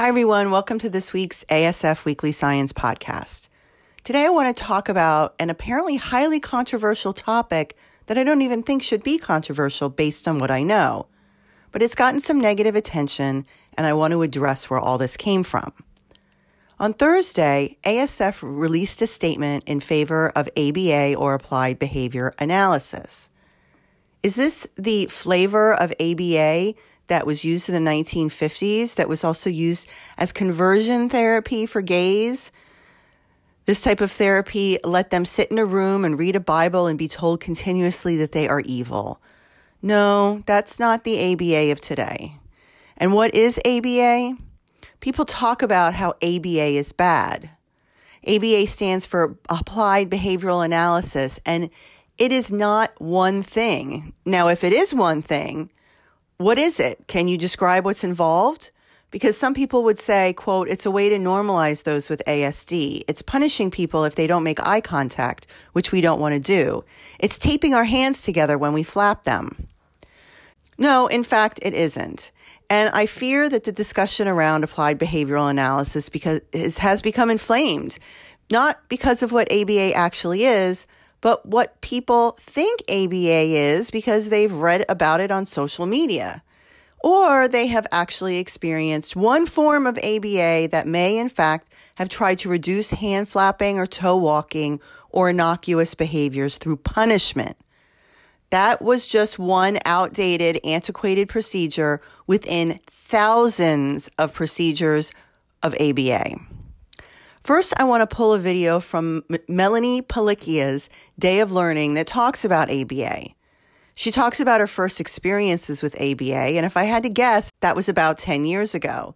Hi, everyone. Welcome to this week's ASF Weekly Science Podcast. Today, I want to talk about an apparently highly controversial topic that I don't even think should be controversial based on what I know. But it's gotten some negative attention, and I want to address where all this came from. On Thursday, ASF released a statement in favor of ABA or applied behavior analysis. Is this the flavor of ABA that was used in the 1950s that was also used as conversion therapy for gays. This type of therapy let them sit in a room and read a Bible and be told continuously that they are evil. No, that's not the ABA of today. And what is ABA? People talk about how ABA is bad. ABA stands for Applied Behavioral Analysis, and it is not one thing. Now, if it is one thing, what is it? Can you describe what's involved? Because some people would say, quote, it's a way to normalize those with ASD. It's punishing people if they don't make eye contact, which we don't want to do. It's taping our hands together when we flap them. No, in fact, it isn't. And I fear that the discussion around applied behavioral analysis because has become inflamed, not because of what ABA actually is, but what people think ABA is because they've read about it on social media. Or they have actually experienced one form of ABA that may, in fact, have tried to reduce hand flapping or toe walking or innocuous behaviors through punishment. That was just one outdated, antiquated procedure within thousands of procedures of ABA. First, I want to pull a video from M- Melanie Pellecchia's Day of Learning that talks about ABA. She talks about her first experiences with ABA, and if I had to guess, that was about 10 years ago.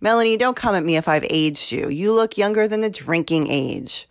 Melanie, don't come at me if I've aged you. You look younger than the drinking age.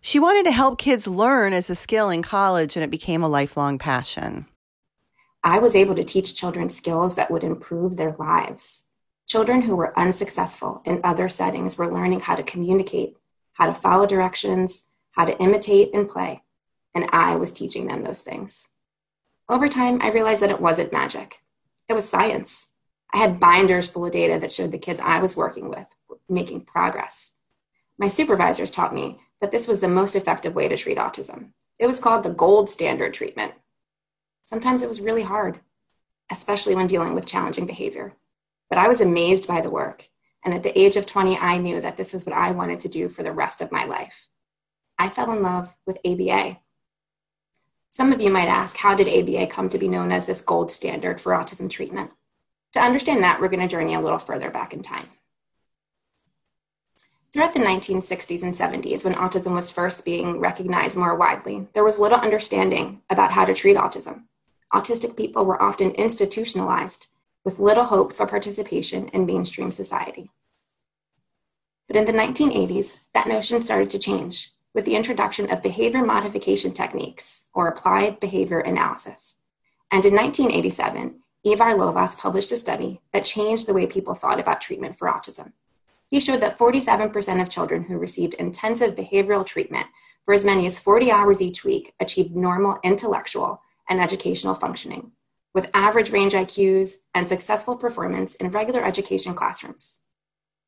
She wanted to help kids learn as a skill in college, and it became a lifelong passion. I was able to teach children skills that would improve their lives. Children who were unsuccessful in other settings were learning how to communicate, how to follow directions, how to imitate and play. And I was teaching them those things. Over time, I realized that it wasn't magic, it was science. I had binders full of data that showed the kids I was working with were making progress. My supervisors taught me that this was the most effective way to treat autism. It was called the gold standard treatment. Sometimes it was really hard, especially when dealing with challenging behavior. But I was amazed by the work. And at the age of 20, I knew that this is what I wanted to do for the rest of my life. I fell in love with ABA. Some of you might ask, how did ABA come to be known as this gold standard for autism treatment? To understand that, we're going to journey a little further back in time. Throughout the 1960s and 70s, when autism was first being recognized more widely, there was little understanding about how to treat autism. Autistic people were often institutionalized with little hope for participation in mainstream society. But in the 1980s, that notion started to change with the introduction of behavior modification techniques, or applied behavior analysis. And in 1987, Ivar Lovaas published a study that changed the way people thought about treatment for autism. He showed that 47% of children who received intensive behavioral treatment for as many as 40 hours each week achieved normal intellectual and educational functioning, with average range IQs and successful performance in regular education classrooms.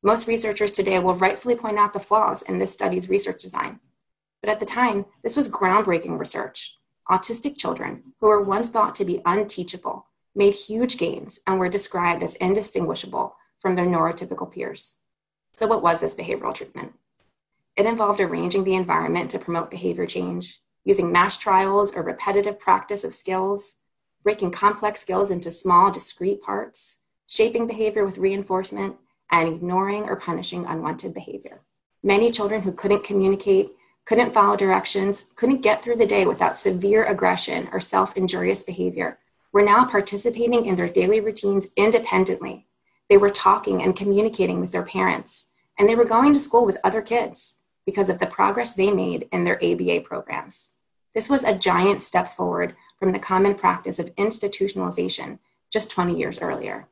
Most researchers today will rightfully point out the flaws in this study's research design. But at the time, this was groundbreaking research. Autistic children, who were once thought to be unteachable, made huge gains and were described as indistinguishable from their neurotypical peers. So, what was this behavioral treatment? It involved arranging the environment to promote behavior change, using mass trials or repetitive practice of skills, breaking complex skills into small, discrete parts, shaping behavior with reinforcement, and ignoring or punishing unwanted behavior. Many children who couldn't communicate, couldn't follow directions, couldn't get through the day without severe aggression or self injurious behavior were now participating in their daily routines independently. They were talking and communicating with their parents, and they were going to school with other kids because of the progress they made in their ABA programs. This was a giant step forward from the common practice of institutionalization just 20 years earlier.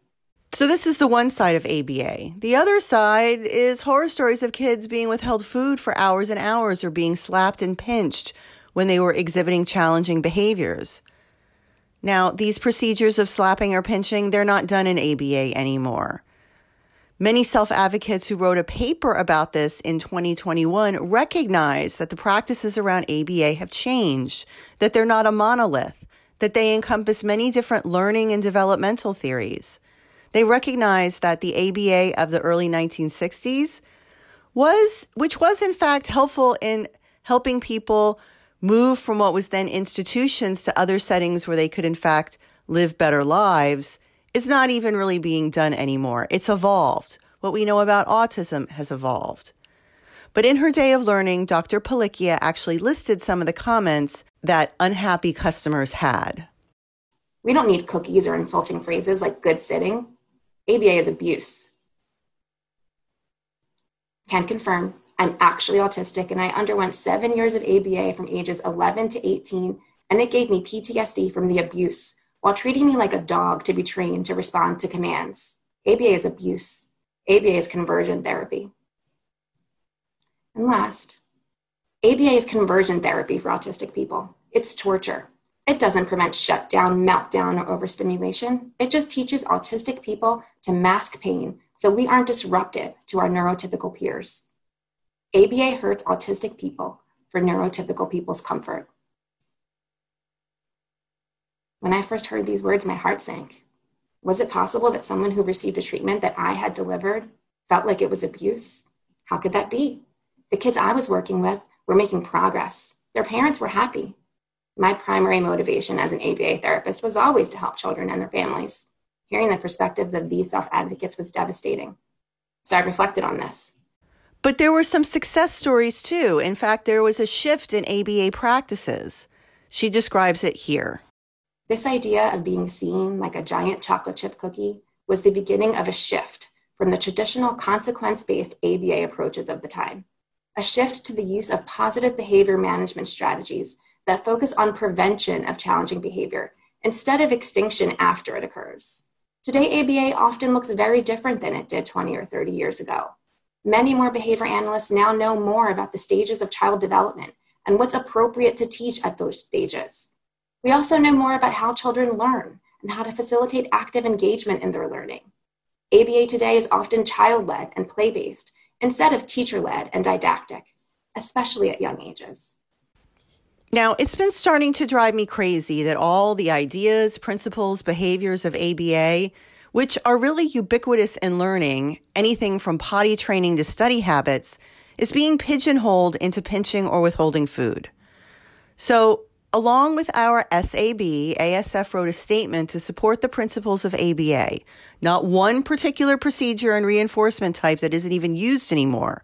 So, this is the one side of ABA. The other side is horror stories of kids being withheld food for hours and hours or being slapped and pinched when they were exhibiting challenging behaviors. Now, these procedures of slapping or pinching, they're not done in ABA anymore. Many self advocates who wrote a paper about this in 2021 recognize that the practices around ABA have changed, that they're not a monolith, that they encompass many different learning and developmental theories. They recognize that the ABA of the early 1960s was, which was in fact helpful in helping people move from what was then institutions to other settings where they could in fact live better lives is not even really being done anymore. It's evolved. What we know about autism has evolved. But in her day of learning, Dr. Pellecchia actually listed some of the comments that unhappy customers had. We don't need cookies or insulting phrases like good sitting. ABA is abuse. Can confirm I'm actually autistic and I underwent seven years of ABA from ages 11 to 18, and it gave me PTSD from the abuse while treating me like a dog to be trained to respond to commands. ABA is abuse. ABA is conversion therapy. And last, ABA is conversion therapy for autistic people. It's torture. It doesn't prevent shutdown, meltdown, or overstimulation. It just teaches autistic people to mask pain so we aren't disruptive to our neurotypical peers. ABA hurts autistic people for neurotypical people's comfort. When I first heard these words, my heart sank. Was it possible that someone who received a treatment that I had delivered felt like it was abuse? How could that be? The kids I was working with were making progress. Their parents were happy. My primary motivation as an ABA therapist was always to help children and their families. Hearing the perspectives of these self advocates was devastating. So I reflected on this. But there were some success stories too. In fact, there was a shift in ABA practices. She describes it here. This idea of being seen like a giant chocolate chip cookie was the beginning of a shift from the traditional consequence based ABA approaches of the time, a shift to the use of positive behavior management strategies that focus on prevention of challenging behavior instead of extinction after it occurs. Today, ABA often looks very different than it did 20 or 30 years ago. Many more behavior analysts now know more about the stages of child development and what's appropriate to teach at those stages. We also know more about how children learn and how to facilitate active engagement in their learning. ABA today is often child led and play based instead of teacher led and didactic, especially at young ages. Now, it's been starting to drive me crazy that all the ideas, principles, behaviors of ABA, which are really ubiquitous in learning, anything from potty training to study habits, is being pigeonholed into pinching or withholding food. So, Along with our SAB, ASF wrote a statement to support the principles of ABA, not one particular procedure and reinforcement type that isn't even used anymore.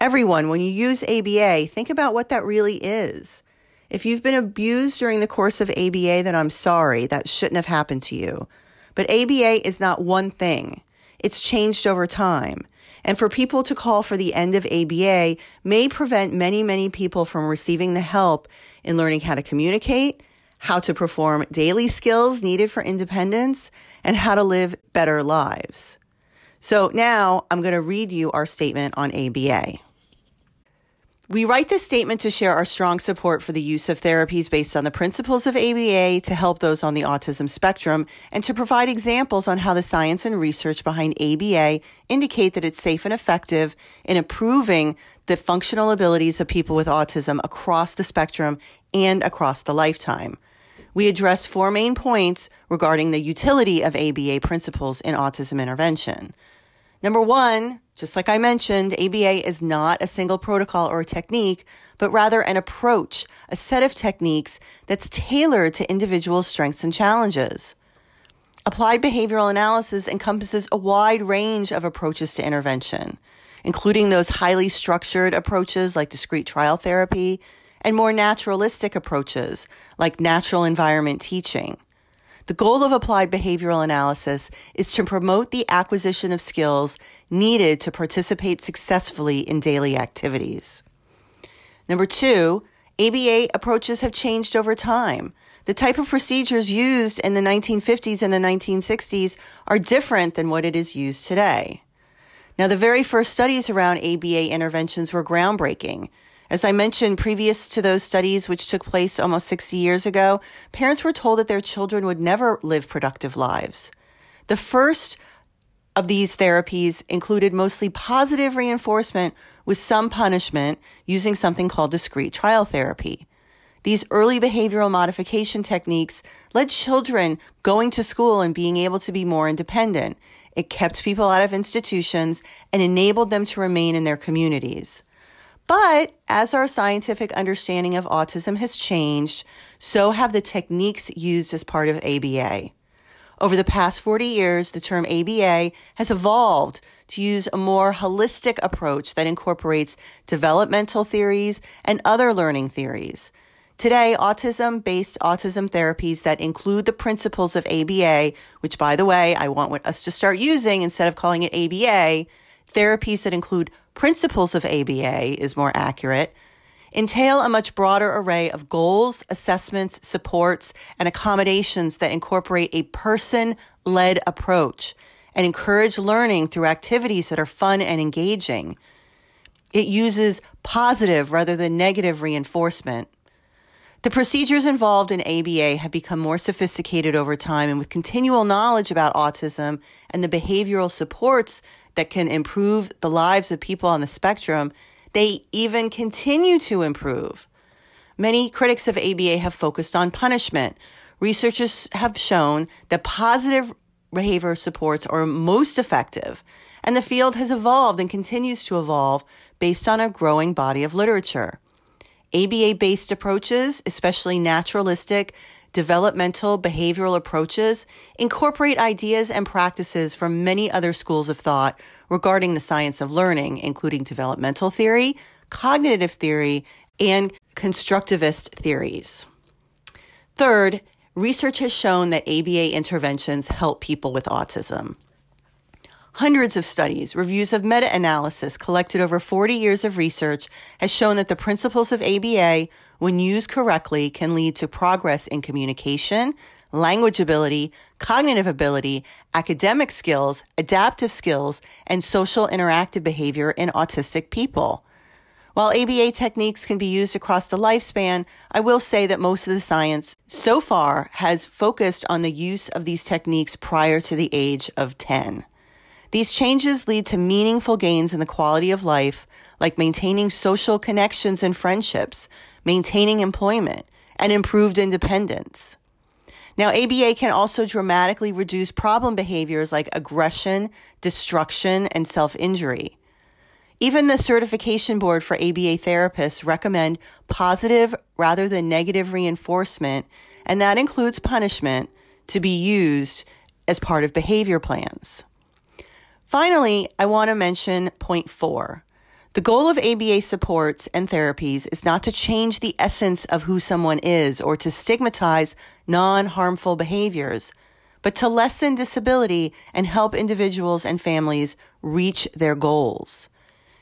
Everyone, when you use ABA, think about what that really is. If you've been abused during the course of ABA, then I'm sorry, that shouldn't have happened to you. But ABA is not one thing. It's changed over time. And for people to call for the end of ABA may prevent many, many people from receiving the help in learning how to communicate, how to perform daily skills needed for independence, and how to live better lives. So now I'm going to read you our statement on ABA. We write this statement to share our strong support for the use of therapies based on the principles of ABA to help those on the autism spectrum and to provide examples on how the science and research behind ABA indicate that it's safe and effective in improving the functional abilities of people with autism across the spectrum and across the lifetime. We address four main points regarding the utility of ABA principles in autism intervention. Number one, just like I mentioned, ABA is not a single protocol or technique, but rather an approach, a set of techniques that's tailored to individual strengths and challenges. Applied behavioral analysis encompasses a wide range of approaches to intervention, including those highly structured approaches like discrete trial therapy and more naturalistic approaches like natural environment teaching. The goal of applied behavioral analysis is to promote the acquisition of skills needed to participate successfully in daily activities. Number two, ABA approaches have changed over time. The type of procedures used in the 1950s and the 1960s are different than what it is used today. Now, the very first studies around ABA interventions were groundbreaking. As I mentioned, previous to those studies, which took place almost 60 years ago, parents were told that their children would never live productive lives. The first of these therapies included mostly positive reinforcement with some punishment using something called discrete trial therapy. These early behavioral modification techniques led children going to school and being able to be more independent. It kept people out of institutions and enabled them to remain in their communities. But as our scientific understanding of autism has changed, so have the techniques used as part of ABA. Over the past 40 years, the term ABA has evolved to use a more holistic approach that incorporates developmental theories and other learning theories. Today, autism based autism therapies that include the principles of ABA, which by the way, I want us to start using instead of calling it ABA, therapies that include principles of ABA is more accurate, entail a much broader array of goals, assessments, supports, and accommodations that incorporate a person led approach and encourage learning through activities that are fun and engaging. It uses positive rather than negative reinforcement. The procedures involved in ABA have become more sophisticated over time, and with continual knowledge about autism and the behavioral supports that can improve the lives of people on the spectrum, they even continue to improve. Many critics of ABA have focused on punishment. Researchers have shown that positive behavior supports are most effective, and the field has evolved and continues to evolve based on a growing body of literature. ABA based approaches, especially naturalistic, developmental behavioral approaches, incorporate ideas and practices from many other schools of thought regarding the science of learning, including developmental theory, cognitive theory, and constructivist theories. Third, research has shown that ABA interventions help people with autism. Hundreds of studies, reviews of meta analysis collected over 40 years of research has shown that the principles of ABA, when used correctly, can lead to progress in communication, language ability, cognitive ability, academic skills, adaptive skills, and social interactive behavior in autistic people. While ABA techniques can be used across the lifespan, I will say that most of the science so far has focused on the use of these techniques prior to the age of 10. These changes lead to meaningful gains in the quality of life, like maintaining social connections and friendships, maintaining employment, and improved independence. Now, ABA can also dramatically reduce problem behaviors like aggression, destruction, and self injury. Even the certification board for ABA therapists recommend positive rather than negative reinforcement, and that includes punishment to be used as part of behavior plans. Finally, I want to mention point four. The goal of ABA supports and therapies is not to change the essence of who someone is or to stigmatize non-harmful behaviors, but to lessen disability and help individuals and families reach their goals.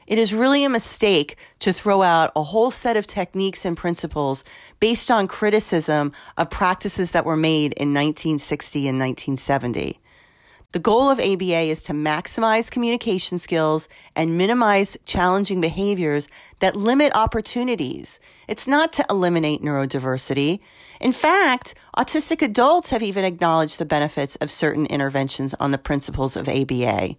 It is really a mistake to throw out a whole set of techniques and principles based on criticism of practices that were made in 1960 and 1970. The goal of ABA is to maximize communication skills and minimize challenging behaviors that limit opportunities. It's not to eliminate neurodiversity. In fact, autistic adults have even acknowledged the benefits of certain interventions on the principles of ABA.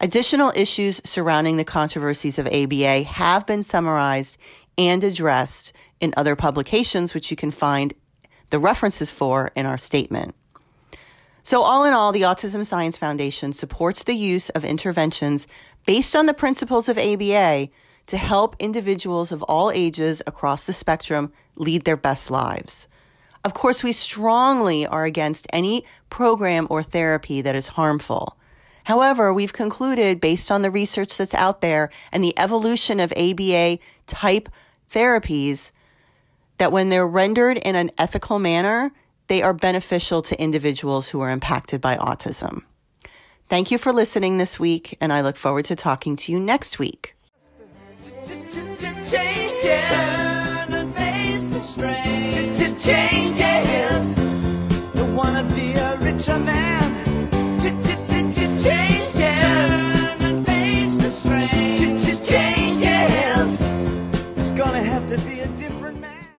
Additional issues surrounding the controversies of ABA have been summarized and addressed in other publications, which you can find the references for in our statement. So, all in all, the Autism Science Foundation supports the use of interventions based on the principles of ABA to help individuals of all ages across the spectrum lead their best lives. Of course, we strongly are against any program or therapy that is harmful. However, we've concluded based on the research that's out there and the evolution of ABA type therapies that when they're rendered in an ethical manner, they are beneficial to individuals who are impacted by autism. Thank you for listening this week, and I look forward to talking to you next week. Changes. Have to be a